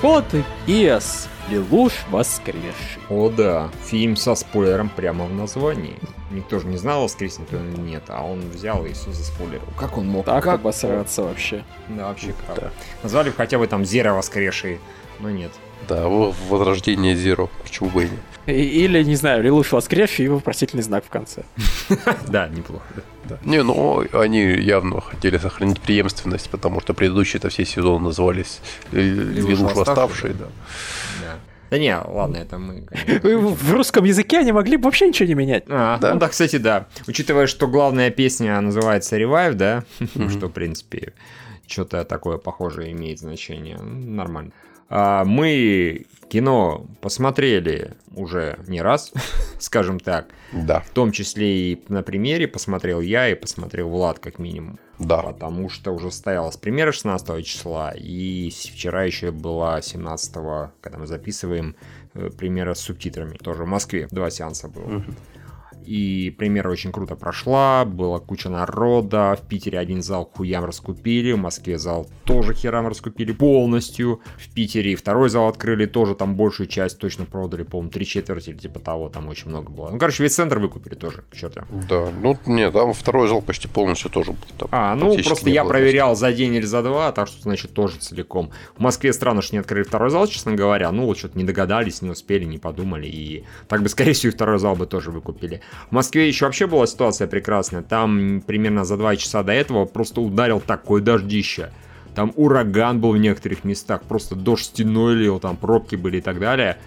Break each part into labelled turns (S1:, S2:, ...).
S1: Код Гиас. Лелуш воскресший.
S2: О да, фильм со спойлером прямо в названии. Никто же не знал, воскреснет он или нет, а он взял и все заспойлерил. Как он мог?
S1: Так
S2: как
S1: обосраться вообще.
S2: Да, вообще как. Да. Назвали бы хотя бы там Зера воскресший, но нет.
S3: Да, возрождение Зеро, почему бы и нет.
S1: Или, не знаю, Лилуш воскресший и вопросительный знак в конце.
S2: Да, неплохо.
S3: Не, ну они явно хотели сохранить преемственность, потому что предыдущие это все сезоны назывались Лилуш восставший, да.
S2: Да не, ладно, это мы...
S1: В русском языке они могли бы вообще ничего не менять.
S2: А, да? Ну да, кстати, да. Учитывая, что главная песня называется Revive, да, что, в принципе, что-то такое похожее имеет значение. Нормально. А, мы кино посмотрели уже не раз, скажем так.
S3: Да.
S2: В том числе и на примере посмотрел я и посмотрел Влад как минимум.
S3: Да.
S2: Потому что уже состоялась премьера 16 числа, и вчера еще была 17 когда мы записываем э, премьера с субтитрами. Тоже в Москве два сеанса было. Угу. И премьера очень круто прошла, была куча народа, в Питере один зал хуям раскупили, в Москве зал тоже херам раскупили полностью, в Питере второй зал открыли, тоже там большую часть точно продали, по-моему, три четверти или типа того, там очень много было. Ну, короче, весь центр выкупили тоже, к черту.
S3: Да, ну, нет, там второй зал почти полностью тоже был.
S2: Там а, ну, просто я проверял за день или за два, так что, значит, тоже целиком. В Москве странно, что не открыли второй зал, честно говоря, ну, вот что-то не догадались, не успели, не подумали, и так бы, скорее всего, и второй зал бы тоже выкупили. В Москве еще вообще была ситуация прекрасная. Там примерно за два часа до этого просто ударил такой дождище. Там ураган был в некоторых местах, просто дождь стеной лил, там пробки были и так далее.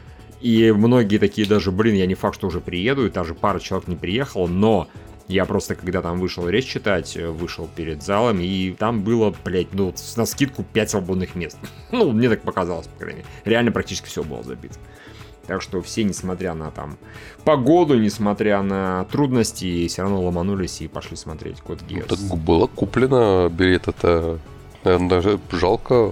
S2: И многие такие даже, блин, я не факт, что уже приеду, и даже пара человек не приехала, но я просто, когда там вышел речь читать, вышел перед залом, и там было, блядь, ну, на скидку 5 свободных мест. ну, мне так показалось, по крайней мере. Реально практически все было забито. Так что все, несмотря на там погоду, несмотря на трудности, все равно ломанулись и пошли смотреть Код Гиас.
S3: Ну, так было куплено билет, это, наверное, даже жалко.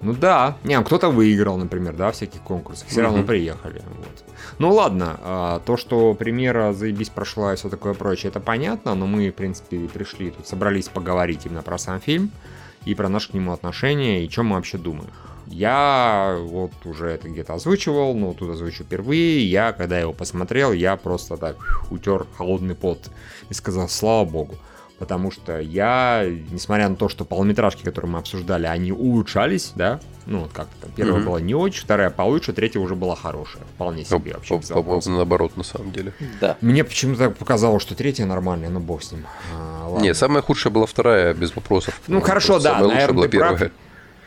S2: Ну да, не, а кто-то выиграл, например, да, всяких конкурсов, все равно приехали. Вот. Ну ладно, а, то, что премьера заебись прошла и все такое прочее, это понятно, но мы, в принципе, пришли тут, собрались поговорить именно про сам фильм и про наше к нему отношение, и что мы вообще думаем. Я вот уже это где-то озвучивал, но тут озвучу впервые. Я, когда его посмотрел, я просто так утер холодный пот и сказал, слава богу. Потому что я, несмотря на то, что полнометражки, которые мы обсуждали, они улучшались, да, ну вот как-то там, первая mm-hmm. была не очень, вторая получше, третья уже была хорошая, вполне себе
S3: вообще. По, по, наоборот, на самом деле.
S2: Да. Мне почему-то показалось, что третья нормальная, но бог с ним.
S3: А, Не, самая худшая была вторая, без вопросов.
S2: Ну, хорошо, да, наверное, была первая. Прав.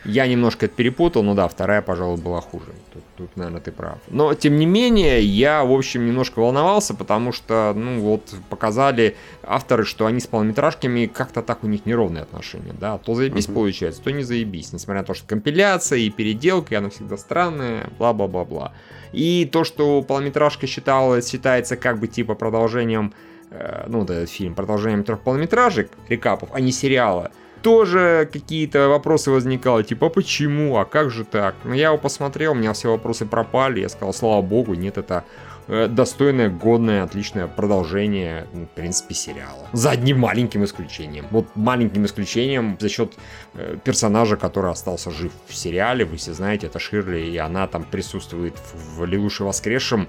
S2: Я немножко это перепутал, но да, вторая, пожалуй, была хуже. Тут, тут, наверное, ты прав. Но, тем не менее, я, в общем, немножко волновался, потому что, ну, вот, показали авторы, что они с полнометражками как-то так у них неровные отношения, да. То заебись mm-hmm. получается, то не заебись. Несмотря на то, что компиляция и переделка, и она всегда странная, бла-бла-бла-бла. И то, что полнометражка считалась, считается как бы типа продолжением, э, ну, вот этот фильм, продолжением трех полнометражек, рекапов, а не сериала – тоже какие-то вопросы возникали, типа, а почему, а как же так? Но я его посмотрел, у меня все вопросы пропали, я сказал, слава богу, нет, это достойное, годное, отличное продолжение, в принципе, сериала. За одним маленьким исключением. Вот маленьким исключением за счет э, персонажа, который остался жив в сериале. Вы все знаете, это Ширли, и она там присутствует в «Лелуше воскресшем»,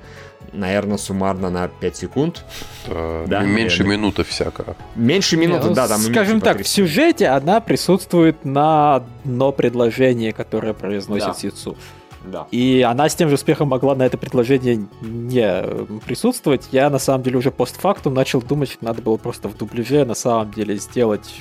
S2: наверное, суммарно на 5 секунд.
S3: Э, да, меньше наверное. минуты всякого.
S2: Меньше минуты, ну, да.
S1: Там скажем так, в сюжете она присутствует на одно предложение, которое произносит да. Сицу. Да. И она с тем же успехом могла на это предложение не присутствовать. Я на самом деле уже постфактум начал думать, что надо было просто в дубляже на самом деле сделать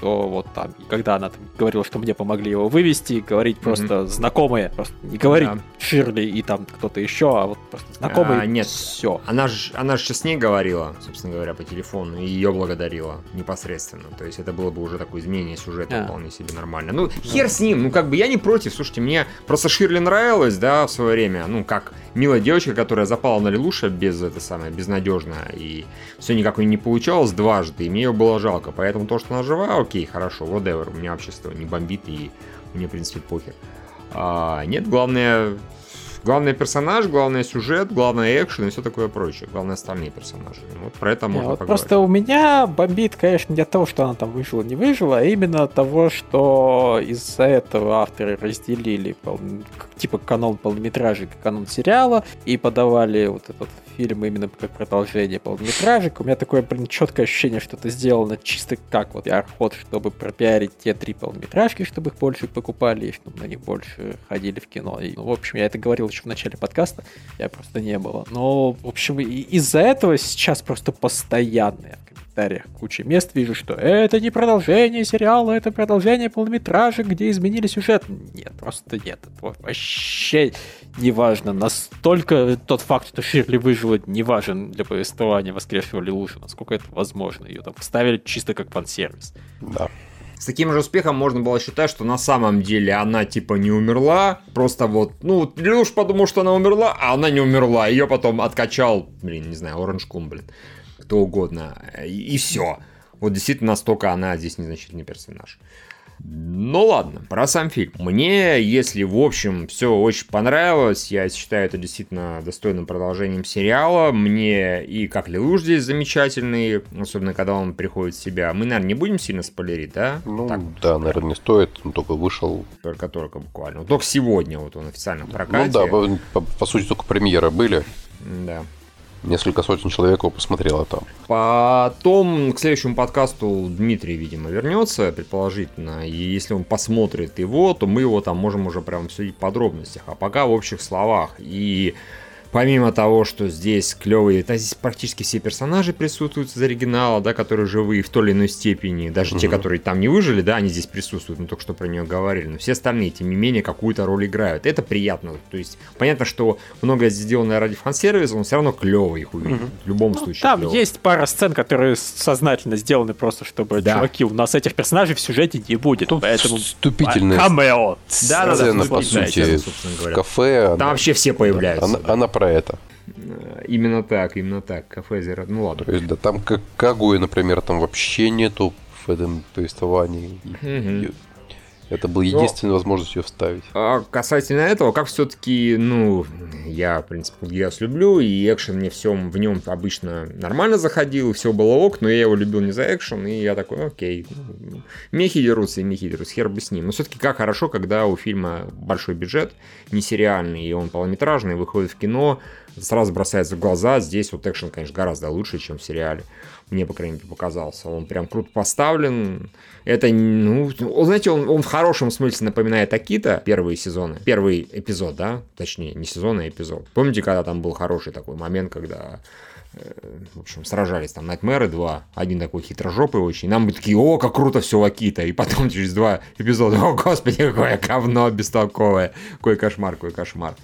S1: что вот там, когда она там говорила, что мне помогли его вывести, говорить просто mm-hmm. знакомые, просто не говорить да. Ширли и там кто-то еще, а вот просто знакомые. А,
S2: нет, все. Она же она ж с ней говорила, собственно говоря, по телефону, и ее благодарила непосредственно. То есть это было бы уже такое изменение сюжета а. вполне себе нормально. Ну, хер с ним, ну как бы я не против. Слушайте, мне просто Ширли нравилась, да, в свое время. Ну, как милая девочка, которая запала на Лелуша без это самое, безнадежно, и все никак у нее не получалось дважды, и мне ее было жалко. Поэтому то, что она жива, окей, хорошо, whatever, у меня вообще не бомбит, и мне, в принципе, похер. А, нет, главное, Главный персонаж, главный сюжет, главный экшен и все такое прочее. Главное остальные персонажи. Вот про это можно
S1: вот поговорить. Просто у меня бомбит, конечно, не от того, что она там выжила, не выжила, а именно от того, что из-за этого авторы разделили пол... типа канон полнометражек и канон сериала и подавали вот этот фильм именно как продолжение полнометражек. У меня такое, блин, четкое ощущение, что это сделано чисто как вот арход, чтобы пропиарить те три полнометражки, чтобы их больше покупали и чтобы на них больше ходили в кино. И, ну, в общем, я это говорил еще в начале подкаста, я просто не было. Но, в общем, из-за этого сейчас просто постоянные комментариях куча мест вижу, что это не продолжение сериала, это продолжение полнометража, где изменили сюжет. Нет, просто нет. Это вообще не важно. Настолько тот факт, что Ширли выжила, не важен для повествования воскресшего Лилуша, насколько это возможно. Ее там вставили чисто как фан-сервис.
S3: Да.
S2: С таким же успехом можно было считать, что на самом деле она типа не умерла. Просто вот, ну, Лилуш подумал, что она умерла, а она не умерла. Ее потом откачал, блин, не знаю, Оранж Кум, блин кто угодно, и, и все. Вот действительно настолько она здесь незначительный персонаж. Ну ладно, про сам фильм. Мне, если в общем все очень понравилось, я считаю это действительно достойным продолжением сериала. Мне и как Лилуш здесь замечательный, особенно когда он приходит в себя. Мы, наверное, не будем сильно спойлерить, да?
S3: Ну, так. да, наверное, не стоит. Он только вышел.
S2: Только-только буквально. Только сегодня вот он официально в прокате.
S3: Ну да, по, по, по сути, только премьеры были.
S2: Да.
S3: Несколько сотен человек его посмотрело там.
S2: Потом к следующему подкасту Дмитрий, видимо, вернется, предположительно. И если он посмотрит его, то мы его там можем уже прям обсудить в подробностях. А пока в общих словах. И Помимо того, что здесь клевые, да, здесь практически все персонажи присутствуют из оригинала, да, которые живые в той или иной степени. Даже угу. те, которые там не выжили, да, они здесь присутствуют, мы только что про нее говорили. Но все остальные, тем не менее, какую-то роль играют. Это приятно. То есть, понятно, что многое сделано ради фан-сервиса, но все равно клево их увидеть. Угу. В любом ну, случае.
S1: Там
S2: клево.
S1: есть пара сцен, которые сознательно сделаны просто, чтобы, да. чуваки, у нас этих персонажей в сюжете не будет. Тут поэтому...
S3: Вступительная
S1: камео.
S3: Да, да, да. По сути, в кафе.
S2: Там вообще все появляются.
S3: Она, она про это.
S2: Э, именно так, именно так. Кафе Зера. Ну ладно.
S3: То есть, да, там как Кагуи, например, там вообще нету в этом повествовании. Угу. Это была единственная Но, возможность ее вставить.
S2: А касательно этого, как все-таки, ну, я, в принципе, я люблю, и экшен мне всем в нем обычно нормально заходил, все было ок, но я его любил не за экшен, и я такой, окей, мехи дерутся и мехи дерутся, хер бы с ним. Но все-таки как хорошо, когда у фильма большой бюджет, не сериальный, и он полнометражный, выходит в кино, сразу бросается в глаза, здесь вот экшен, конечно, гораздо лучше, чем в сериале мне, по крайней мере, показался. Он прям круто поставлен. Это, ну, знаете, он, он в хорошем смысле напоминает Акита первые сезоны. Первый эпизод, да? Точнее, не сезон, а эпизод. Помните, когда там был хороший такой момент, когда э, в общем, сражались там Найтмеры 2, один такой хитрожопый очень, нам бы такие, о, как круто все Акита, и потом через два эпизода, о, господи, какое говно бестолковое, какой кошмар, какой кошмар.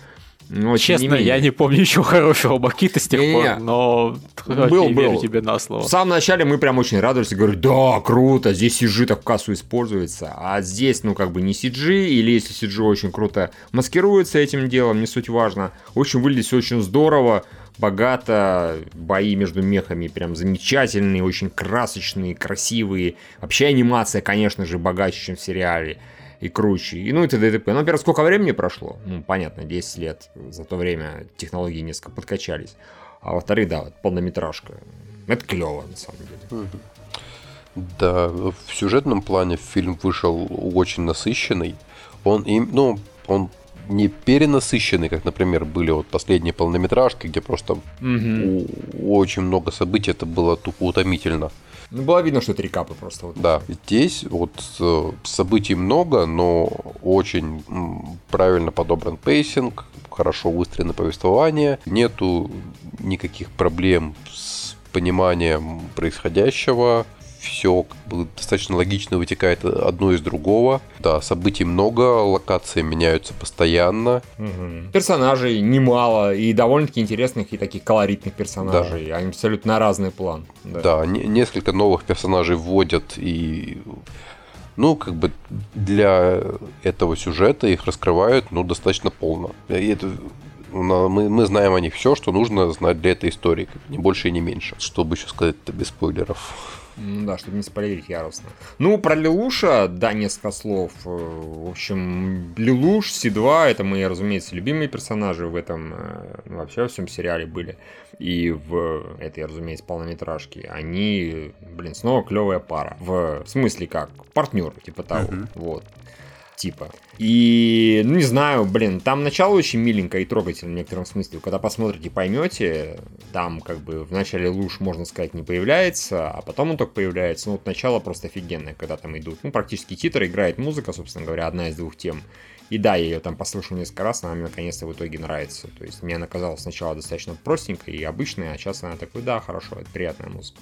S1: Но, Честно, не я не помню ничего хорошего Бакита с тех не, пор, но
S2: был, был. тебе на слово. В самом начале мы прям очень радовались и говорили, да, круто, здесь CG так в кассу используется, а здесь, ну, как бы не CG, или если CG очень круто маскируется этим делом, не суть важно, очень выглядит все очень здорово, богато, бои между мехами прям замечательные, очень красочные, красивые, вообще анимация, конечно же, богаче, чем в сериале и круче. И, ну и т.д. и т.п. Ну, во-первых, сколько времени прошло? Ну, понятно, 10 лет. За то время технологии несколько подкачались. А во-вторых, да, вот полнометражка. Это клево, на самом деле.
S3: Да, в сюжетном плане фильм вышел очень насыщенный. Он, им, ну, он не перенасыщенный, как, например, были вот последние полнометражки, где просто угу. очень много событий, это было тупо утомительно.
S2: Ну, было видно, что рекапы просто. Вот.
S3: Да, здесь вот э, событий много, но очень правильно подобран pacing, хорошо выстроено повествование, нету никаких проблем с пониманием происходящего, все как бы достаточно логично вытекает одно из другого. Да, событий много, локации меняются постоянно.
S2: Угу. Персонажей немало, и довольно-таки интересных и таких колоритных персонажей. Да. Они абсолютно на разный план.
S3: Да, да не, несколько новых персонажей вводят и ну, как бы для этого сюжета их раскрывают, ну, достаточно полно. И это, мы, мы знаем о них все, что нужно знать для этой истории, не больше и не меньше. Чтобы еще сказать-то без спойлеров.
S2: Ну да, чтобы не спойлерить яростно. Ну, про Лилуша, да, несколько слов. Э, в общем, Лилуш, Си-2, это мои, разумеется, любимые персонажи в этом, э, ну, вообще во всем сериале были. И в этой, разумеется, полнометражке. Они, блин, снова клевая пара. В смысле как? Партнер, типа того. Uh-huh. Вот типа. И, ну, не знаю, блин, там начало очень миленькое и трогательное в некотором смысле. Когда посмотрите, поймете, там как бы в начале луж, можно сказать, не появляется, а потом он только появляется. Ну, вот начало просто офигенное, когда там идут. Ну, практически титр, играет музыка, собственно говоря, одна из двух тем. И да, я ее там послушал несколько раз, она мне наконец-то в итоге нравится. То есть мне она казалась сначала достаточно простенькой и обычной, а сейчас она такой, да, хорошо, это приятная музыка.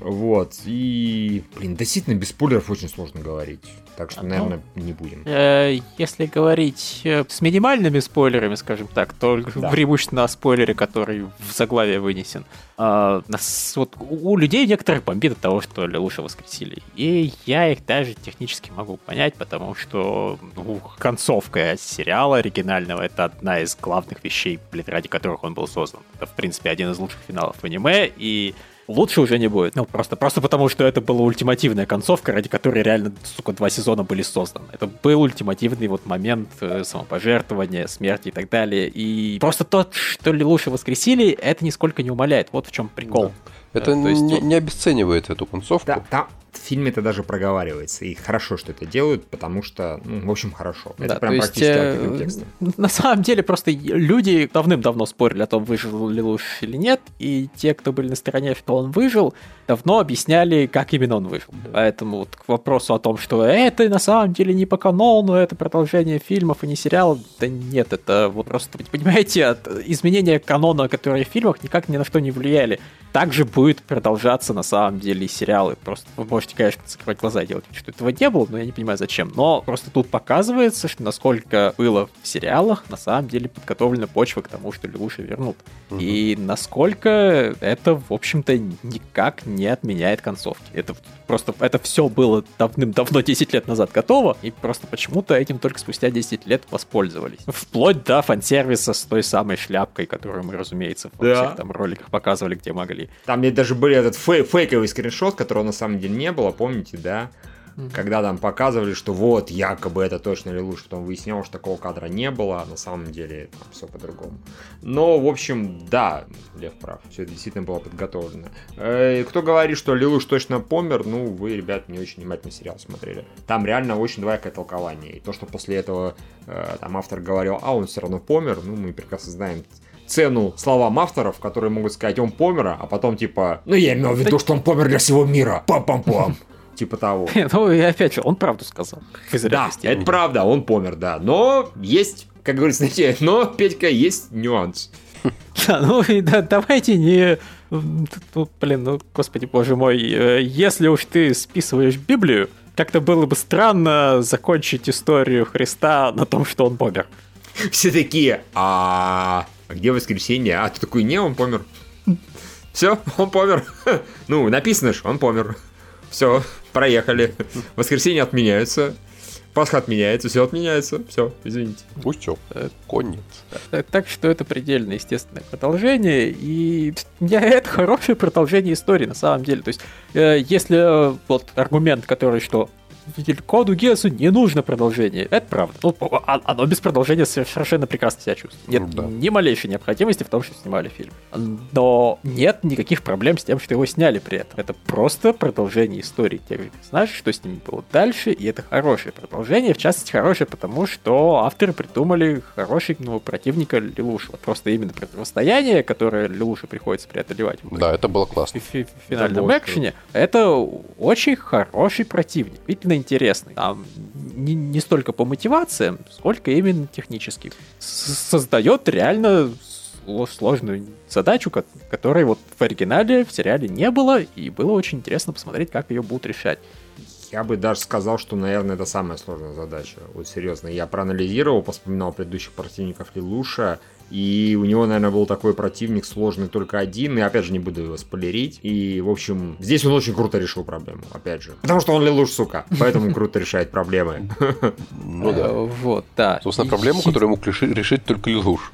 S2: Вот. И, блин, действительно, без спойлеров очень сложно говорить. Так что, наверное, ну, не будем.
S1: Э, если говорить э, с минимальными спойлерами, скажем так, то да. преимущественно о спойлере, который в заглавие вынесен. Э, нас, вот, у людей некоторых бомбит от того, что лучше воскресили. И я их даже технически могу понять, потому что ну, концовка сериала оригинального это одна из главных вещей, блин, ради которых он был создан. Это, в принципе, один из лучших финалов в аниме, и лучше уже не будет. Ну, просто, просто потому, что это была ультимативная концовка, ради которой реально, сука, два сезона были созданы. Это был ультимативный вот момент э, самопожертвования, смерти и так далее. И просто то, что лучше воскресили, это нисколько не умаляет. Вот в чем прикол. Да.
S3: Это да, есть... не, не обесценивает эту концовку.
S2: Да, там, в фильме это даже проговаривается. И хорошо, что это делают, потому что, ну, в общем, хорошо. Это да, прям есть, практически
S1: э, На самом деле, просто люди давным-давно спорили о том, выжил ли Луш или нет, и те, кто были на стороне, что он выжил, давно объясняли, как именно он выжил. Поэтому вот к вопросу о том, что это на самом деле не по канону, это продолжение фильмов и не сериалов, да нет, это вот просто, понимаете, от изменения канона, которые в фильмах, никак ни на что не влияли. Также будет продолжаться на самом деле сериалы. Просто вы можете, конечно, закрывать глаза и делать, что этого не было, но я не понимаю зачем. Но просто тут показывается, что насколько было в сериалах, на самом деле подготовлена почва к тому, что Левуши вернут. Угу. И насколько это, в общем-то, никак не отменяет концовки. Это просто, это все было давным-давно, 10 лет назад готово, и просто почему-то этим только спустя 10 лет воспользовались. Вплоть до фан-сервиса с той самой шляпкой, которую мы, разумеется, в да. всех там роликах показывали, где могли.
S2: Там мне даже были этот фей фейковый скриншот, которого на самом деле не было, помните, да? Mm-hmm. Когда там показывали, что вот, якобы это точно Лелуш, потом выяснялось, что такого кадра не было, а на самом деле там все по-другому. Но, в общем, да, Лев прав, все это действительно было подготовлено. Э, кто говорит, что Лилуш точно помер, ну, вы, ребят, не очень внимательно сериал смотрели. Там реально очень двоякое толкование. И то, что после этого э, там автор говорил, а он все равно помер, ну, мы прекрасно знаем цену словам авторов, которые могут сказать, он помер, а потом типа, ну я имел в виду, что он помер для всего мира. Пам-пам-пам типа того.
S1: Ну и опять же, он правду сказал.
S2: Да, это правда, он помер, да. Но есть, как говорится, знаете, но, Петька, есть нюанс.
S1: Да, ну и да, давайте не... Ну, блин, ну, господи, боже мой, э, если уж ты списываешь Библию, как-то было бы странно закончить историю Христа на том, что он помер.
S2: Все такие, а где воскресенье? А ты такой, не, он помер. Все, он помер. Ну, написано же, он помер. Все, проехали. Воскресенье отменяется. Пасха отменяется, все отменяется. Все, извините.
S3: Пустё. Конец.
S1: Э, так что это предельно естественное продолжение. И я, это хорошее продолжение истории, на самом деле. То есть, э, если э, вот аргумент, который что коду Гесу не нужно продолжение. Это правда. Ну, оно без продолжения совершенно прекрасно себя чувствует. Нет да. ни малейшей необходимости в том, что снимали фильм. Но нет никаких проблем с тем, что его сняли при этом. Это просто продолжение истории. Ты знаешь, что с ними было дальше, и это хорошее продолжение. В частности, хорошее, потому что авторы придумали хорошего противника Лилуша. Просто именно противостояние, которое Лилуше приходится преодолевать.
S3: Да, это было классно.
S1: В, в, в финальном экшене. Это очень хороший противник. Видно, интересный. Там не, не столько по мотивациям, сколько именно технически. Создает реально сложную задачу, которой вот в оригинале в сериале не было, и было очень интересно посмотреть, как ее будут решать.
S2: Я бы даже сказал, что, наверное, это самая сложная задача. Вот серьезно, я проанализировал, вспоминал предыдущих противников Лилуша, и у него, наверное, был такой противник сложный только один. И опять же, не буду его спойлерить. И, в общем, здесь он очень круто решил проблему. Опять же. Потому что он Лелуш, сука. Поэтому круто решает проблемы.
S3: Ну да. Вот, да. Собственно, проблему, которую мог решить только Лелуш.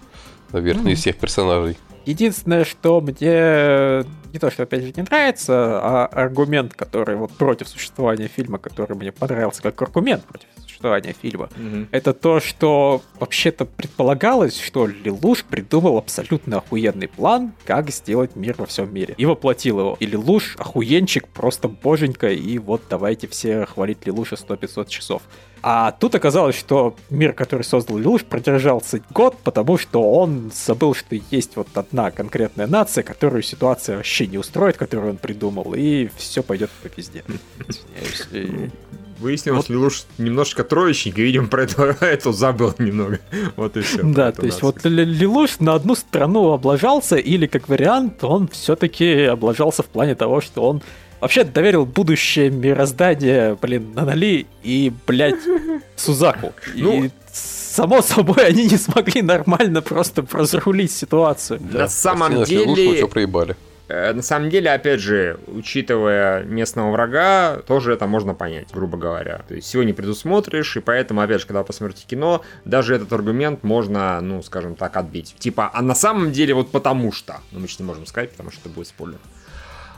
S3: Наверное, из всех персонажей.
S1: Единственное, что мне не то, что опять же не нравится, а аргумент, который вот против существования фильма, который мне понравился как аргумент против существования фильма, mm-hmm. это то, что вообще-то предполагалось, что Лилуш придумал абсолютно охуенный план, как сделать мир во всем мире. И воплотил его. И Лилуш охуенчик, просто боженька, и вот давайте все хвалить Лилуша 100-500 часов. А тут оказалось, что мир, который создал Лилуш, продержался год, потому что он забыл, что есть вот одна конкретная нация, которую ситуация вообще не устроит, которую он придумал, и все пойдет по пизде.
S2: Выяснилось, вот. Лилуш немножечко троечник, и, видимо, про это, это забыл немного. Вот и все.
S1: Да, то есть вот Лилуш на одну страну облажался, или, как вариант, он все-таки облажался в плане того, что он вообще доверил будущее мироздание, блин, Нанали и, блядь, Сузаку. Ну, и само собой, они не смогли нормально просто разрулить ситуацию.
S2: Да. На самом деле... Все проебали. Э, на самом деле, опять же, учитывая местного врага, тоже это можно понять, грубо говоря. То есть всего не предусмотришь, и поэтому, опять же, когда посмотрите кино, даже этот аргумент можно, ну, скажем так, отбить. Типа, а на самом деле вот потому что. Ну, мы же не можем сказать, потому что это будет спойлер.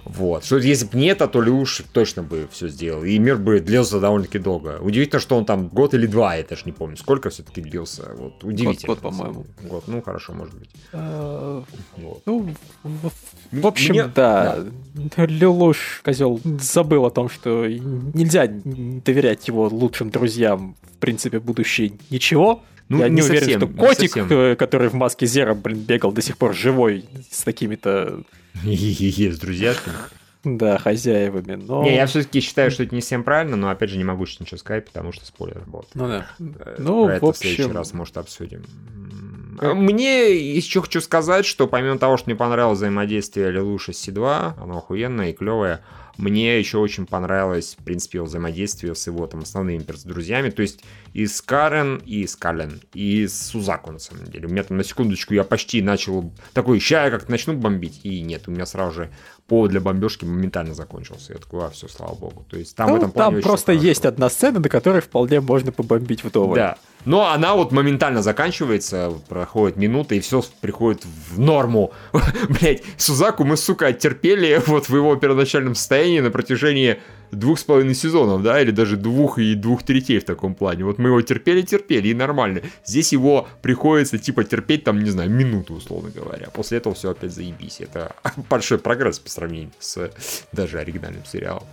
S2: Вот. Что если бы не это, то Люш точно бы все сделал. И мир бы длился довольно-таки долго. Удивительно, что он там год или два, я даже не помню, сколько все-таки длился. Вот, удивительно.
S1: Год, год по-моему.
S2: Год, ну хорошо, может быть.
S1: А, ну, в общем, да. Лелуш, козел, забыл о том, что нельзя доверять его лучшим друзьям, в принципе, будущее ничего. Ну, Я не, не уверен, совсем, что котик, э, который в маске Зера, блин, бегал до сих пор живой с такими-то
S2: с друзьяшками.
S1: Да, хозяевами, но...
S2: Не, я все-таки считаю, что это не всем правильно, но опять же не могу сейчас ничего сказать, потому что спойлер вот.
S1: Ну да.
S2: Э, ну, Про в общем... в следующий раз, может, обсудим. Мне еще хочу сказать, что помимо того, что мне понравилось взаимодействие Лелуша с Си-2, оно охуенное и клевое, мне еще очень понравилось, в принципе, его взаимодействие с его там основными друзьями. То есть и с Карен, и с Кален, и с Сузаку, на самом деле. У меня там на секундочку я почти начал такой, ща я как-то начну бомбить. И нет, у меня сразу же повод для бомбежки моментально закончился. Я такой, а, все, слава богу. То есть там
S1: ну,
S2: в этом
S1: Там просто есть одна сцена, на которой вполне можно побомбить вдоволь.
S2: Да. Но она вот моментально заканчивается, проходит минута, и все приходит в норму. Блять, Сузаку мы, сука, терпели вот в его первоначальном состоянии на протяжении двух с половиной сезонов, да, или даже двух и двух третей в таком плане. Вот мы его терпели-терпели, и нормально. Здесь его приходится, типа, терпеть, там, не знаю, минуту, условно говоря. После этого все опять заебись. Это большой прогресс по сравнению с даже оригинальным сериалом.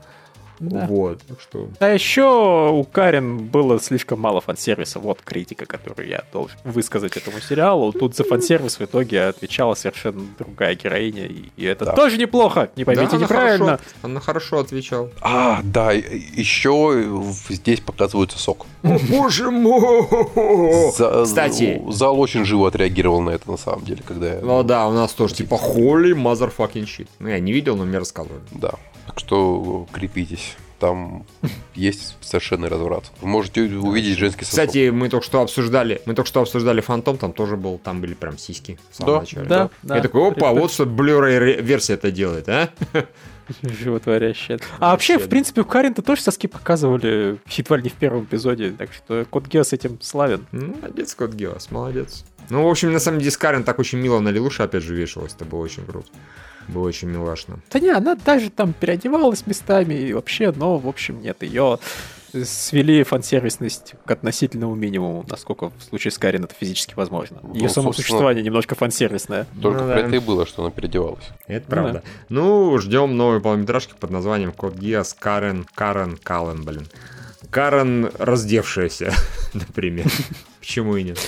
S2: Да. Вот, так что...
S1: А еще у Карен было слишком мало фан-сервиса. Вот критика, которую я должен высказать этому сериалу. Тут за фан-сервис в итоге отвечала совершенно другая героиня. И это да. тоже неплохо, не поймите да, неправильно.
S2: Она хорошо, она хорошо отвечала.
S3: А, да, еще здесь показывается сок.
S2: О, боже мой!
S3: За, Кстати. Зал очень живо отреагировал на это, на самом деле, когда
S2: Ну да, у нас тоже типа holy motherfucking shit. Ну, я не видел, но мне рассказывали.
S3: Да. Так что крепитесь. Там есть совершенный разврат. Вы можете увидеть женский
S2: сосок. Кстати, мы только что обсуждали, мы только что обсуждали Фантом, там тоже был, там были прям сиськи в самом
S1: да, начале. Да, да.
S2: Я такой, опа, вот что Blu-ray версия это делает, а?
S1: Животворящая. А вообще, в принципе, у Каринта тоже соски показывали едва ли не в первом эпизоде, так что Код Геос этим славен.
S2: Ну, молодец, Код Геос, молодец. Ну, в общем, на самом деле, с Карин так очень мило на Лилуша опять же вешалась, это было очень круто. Было очень милашно.
S1: Да не, она даже там переодевалась местами и вообще, но, в общем, нет, ее свели фан-сервисность к относительному минимуму, насколько в случае с Карин это физически возможно. Ну, Ее само существование немножко фан-сервисное.
S3: Только ну, про да. это и было, что она переодевалась.
S2: Это правда. Ну, да. ну ждем новой полнометражки под названием Код Гиас Карен, Карен, Кален, блин. Карен раздевшаяся, например. Почему и нет?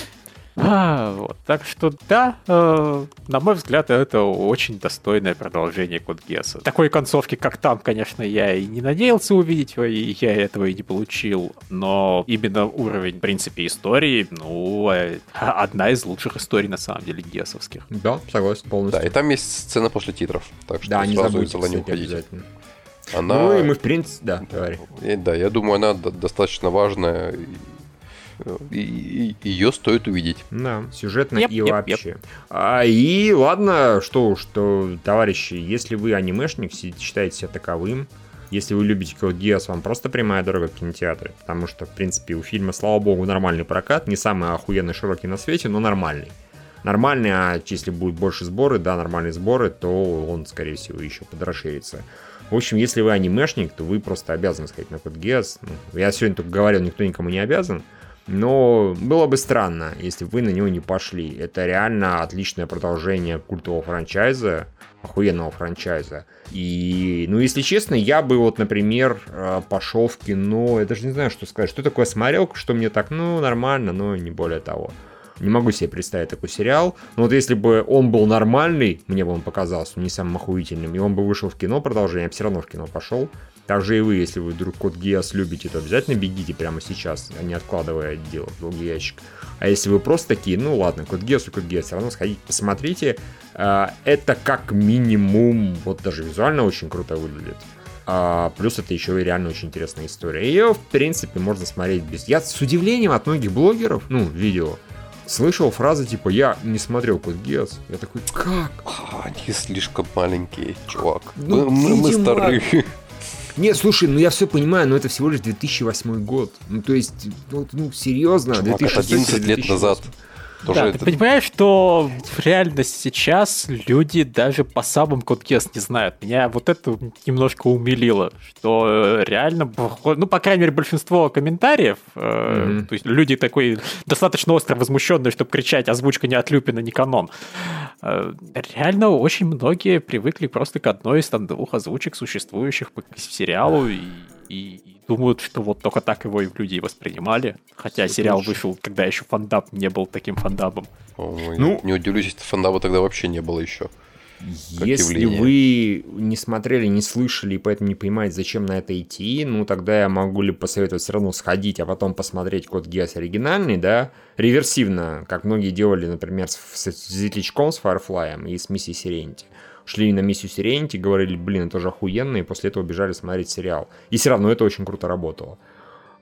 S1: А, вот. Так что да, э, на мой взгляд, это очень достойное продолжение Код Гесса. Такой концовки, как там, конечно, я и не надеялся увидеть, и я этого и не получил, но именно уровень, в принципе, истории, ну, э, одна из лучших историй, на самом деле, гессовских.
S2: Да, согласен полностью.
S3: Да, и там есть сцена после титров, так что
S2: да, не забудьте, не уходите.
S3: Она...
S2: Ну и мы, в принципе, да, говори.
S3: Да, я думаю, она достаточно важная и, и, ее стоит увидеть.
S2: Да, сюжетно yep, и yep, вообще. Yep. А, и ладно, что уж, что, товарищи, если вы анимешник, считаете себя таковым, если вы любите Code Geass, вам просто прямая дорога в кинотеатре, потому что, в принципе, у фильма, слава богу, нормальный прокат, не самый охуенный широкий на свете, но нормальный. нормальный, а если будут больше сборы, да, нормальные сборы, то он, скорее всего, еще подрасширится. В общем, если вы анимешник, то вы просто обязаны сходить на Code Geass. Ну, я сегодня только говорил, никто никому не обязан. Но было бы странно, если бы вы на него не пошли. Это реально отличное продолжение культового франчайза, охуенного франчайза. И, ну, если честно, я бы вот, например, э, пошел в кино, я даже не знаю, что сказать, что такое смотрел, что мне так, ну, нормально, но не более того. Не могу себе представить такой сериал. Но вот если бы он был нормальный, мне бы он показался не самым охуительным, и он бы вышел в кино продолжение, я бы все равно в кино пошел. Также и вы, если вы вдруг Код Гиас любите, то обязательно бегите прямо сейчас, а не откладывая дело в долгий ящик. А если вы просто такие, ну ладно, Код Гиас и Код Гиас, все равно сходите, посмотрите. А, это как минимум, вот даже визуально очень круто выглядит. А, плюс это еще и реально очень интересная история. Ее, в принципе, можно смотреть без... Я с удивлением от многих блогеров, ну, видео, слышал фразы типа «Я не смотрел Код Гиас». Я такой «Как?»
S3: а, Они слишком маленькие, чувак. Ну, мы, мы старые.
S2: Нет, слушай, ну я все понимаю, но это всего лишь 2008 год. Ну, то есть, вот, ну, серьезно,
S3: Чувак, 2006 11 лет назад.
S1: Тоже да, это... ты понимаешь, что в реальности сейчас люди даже по самым кодкес не знают. Меня вот это немножко умилило, что э, реально, ну, по крайней мере, большинство комментариев, mm-hmm. то есть люди такой достаточно остро возмущенные, чтобы кричать «озвучка не от Люпина, не канон». Э, реально очень многие привыкли просто к одной из там двух озвучек, существующих по сериалу, и, и думают, что вот только так его и люди воспринимали. Хотя Все сериал лучше. вышел, когда еще фандаб не был таким фандабом.
S3: Ой, ну, не удивлюсь, если фандаба тогда вообще не было еще.
S2: Если вы не смотрели, не слышали, и поэтому не понимаете, зачем на это идти, ну тогда я могу ли посоветовать все равно сходить, а потом посмотреть код Гиас оригинальный, да, реверсивно, как многие делали, например, с, с Светлячком, с Firefly и с Миссией Серенити шли на миссию Сиренити, говорили, блин, это же охуенно, и после этого бежали смотреть сериал. И все равно это очень круто работало.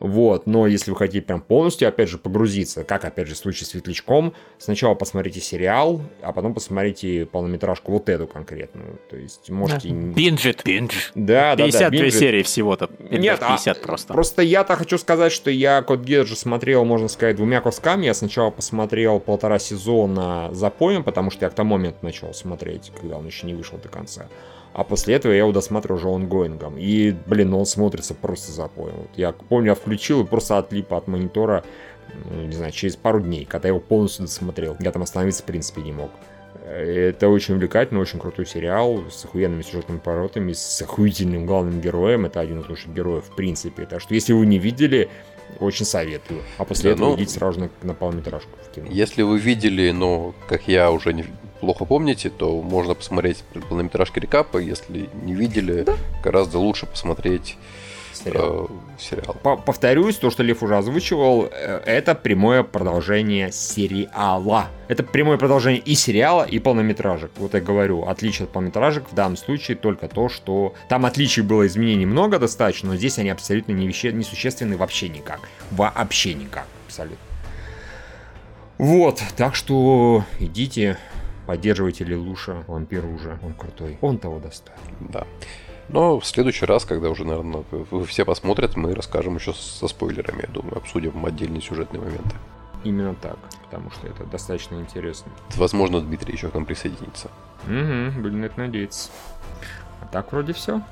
S2: Вот, но если вы хотите прям полностью, опять же, погрузиться, как, опять же, в случае с Светлячком, сначала посмотрите сериал, а потом посмотрите полнометражку вот эту конкретную. То есть можете...
S1: Бинджит, биндж.
S2: Да, да, да.
S1: 52 серии всего-то.
S2: Нет, 50 а просто. Просто я-то хочу сказать, что я Код Геджи смотрел, можно сказать, двумя кусками. Я сначала посмотрел полтора сезона за поем, потому что я к тому моменту начал смотреть, когда он еще не вышел до конца. А после этого я его досматривал уже онгоингом. И, блин, он смотрится просто запоем. Вот я помню, я включил и просто отлип от монитора, не знаю, через пару дней, когда я его полностью досмотрел. Я там остановиться, в принципе, не мог. Это очень увлекательный, очень крутой сериал с охуенными сюжетными поворотами, с охуительным главным героем. Это один из лучших героев, в принципе. Так что, если вы не видели, очень советую. А после да, этого ну, идите сразу на, на полнометражку в кино.
S3: Если вы видели, но, как я уже не, плохо помните, то можно посмотреть полнометражки рекапа. Если не видели, да. гораздо лучше посмотреть сериал. Э, сериал.
S2: Повторюсь, то, что Лев уже озвучивал, э, это прямое продолжение сериала. Это прямое продолжение и сериала, и полнометражек. Вот я говорю, отличие от полнометражек в данном случае только то, что там отличий было изменений много достаточно, но здесь они абсолютно не веще... несущественны вообще никак. Вообще никак. Абсолютно. Вот, так что идите, поддерживайте Лелуша, вампир уже, он крутой, он того достоин.
S3: Да. Но в следующий раз, когда уже, наверное, все посмотрят, мы расскажем еще со спойлерами, я думаю, обсудим отдельные сюжетные моменты.
S2: Именно так, потому что это достаточно интересно.
S3: Возможно, Дмитрий еще к нам присоединится.
S2: Угу, будем на это надеяться. А так вроде все.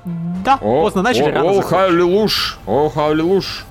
S1: Да, о, поздно начали.
S2: О, о, халилуш, о, халилуш.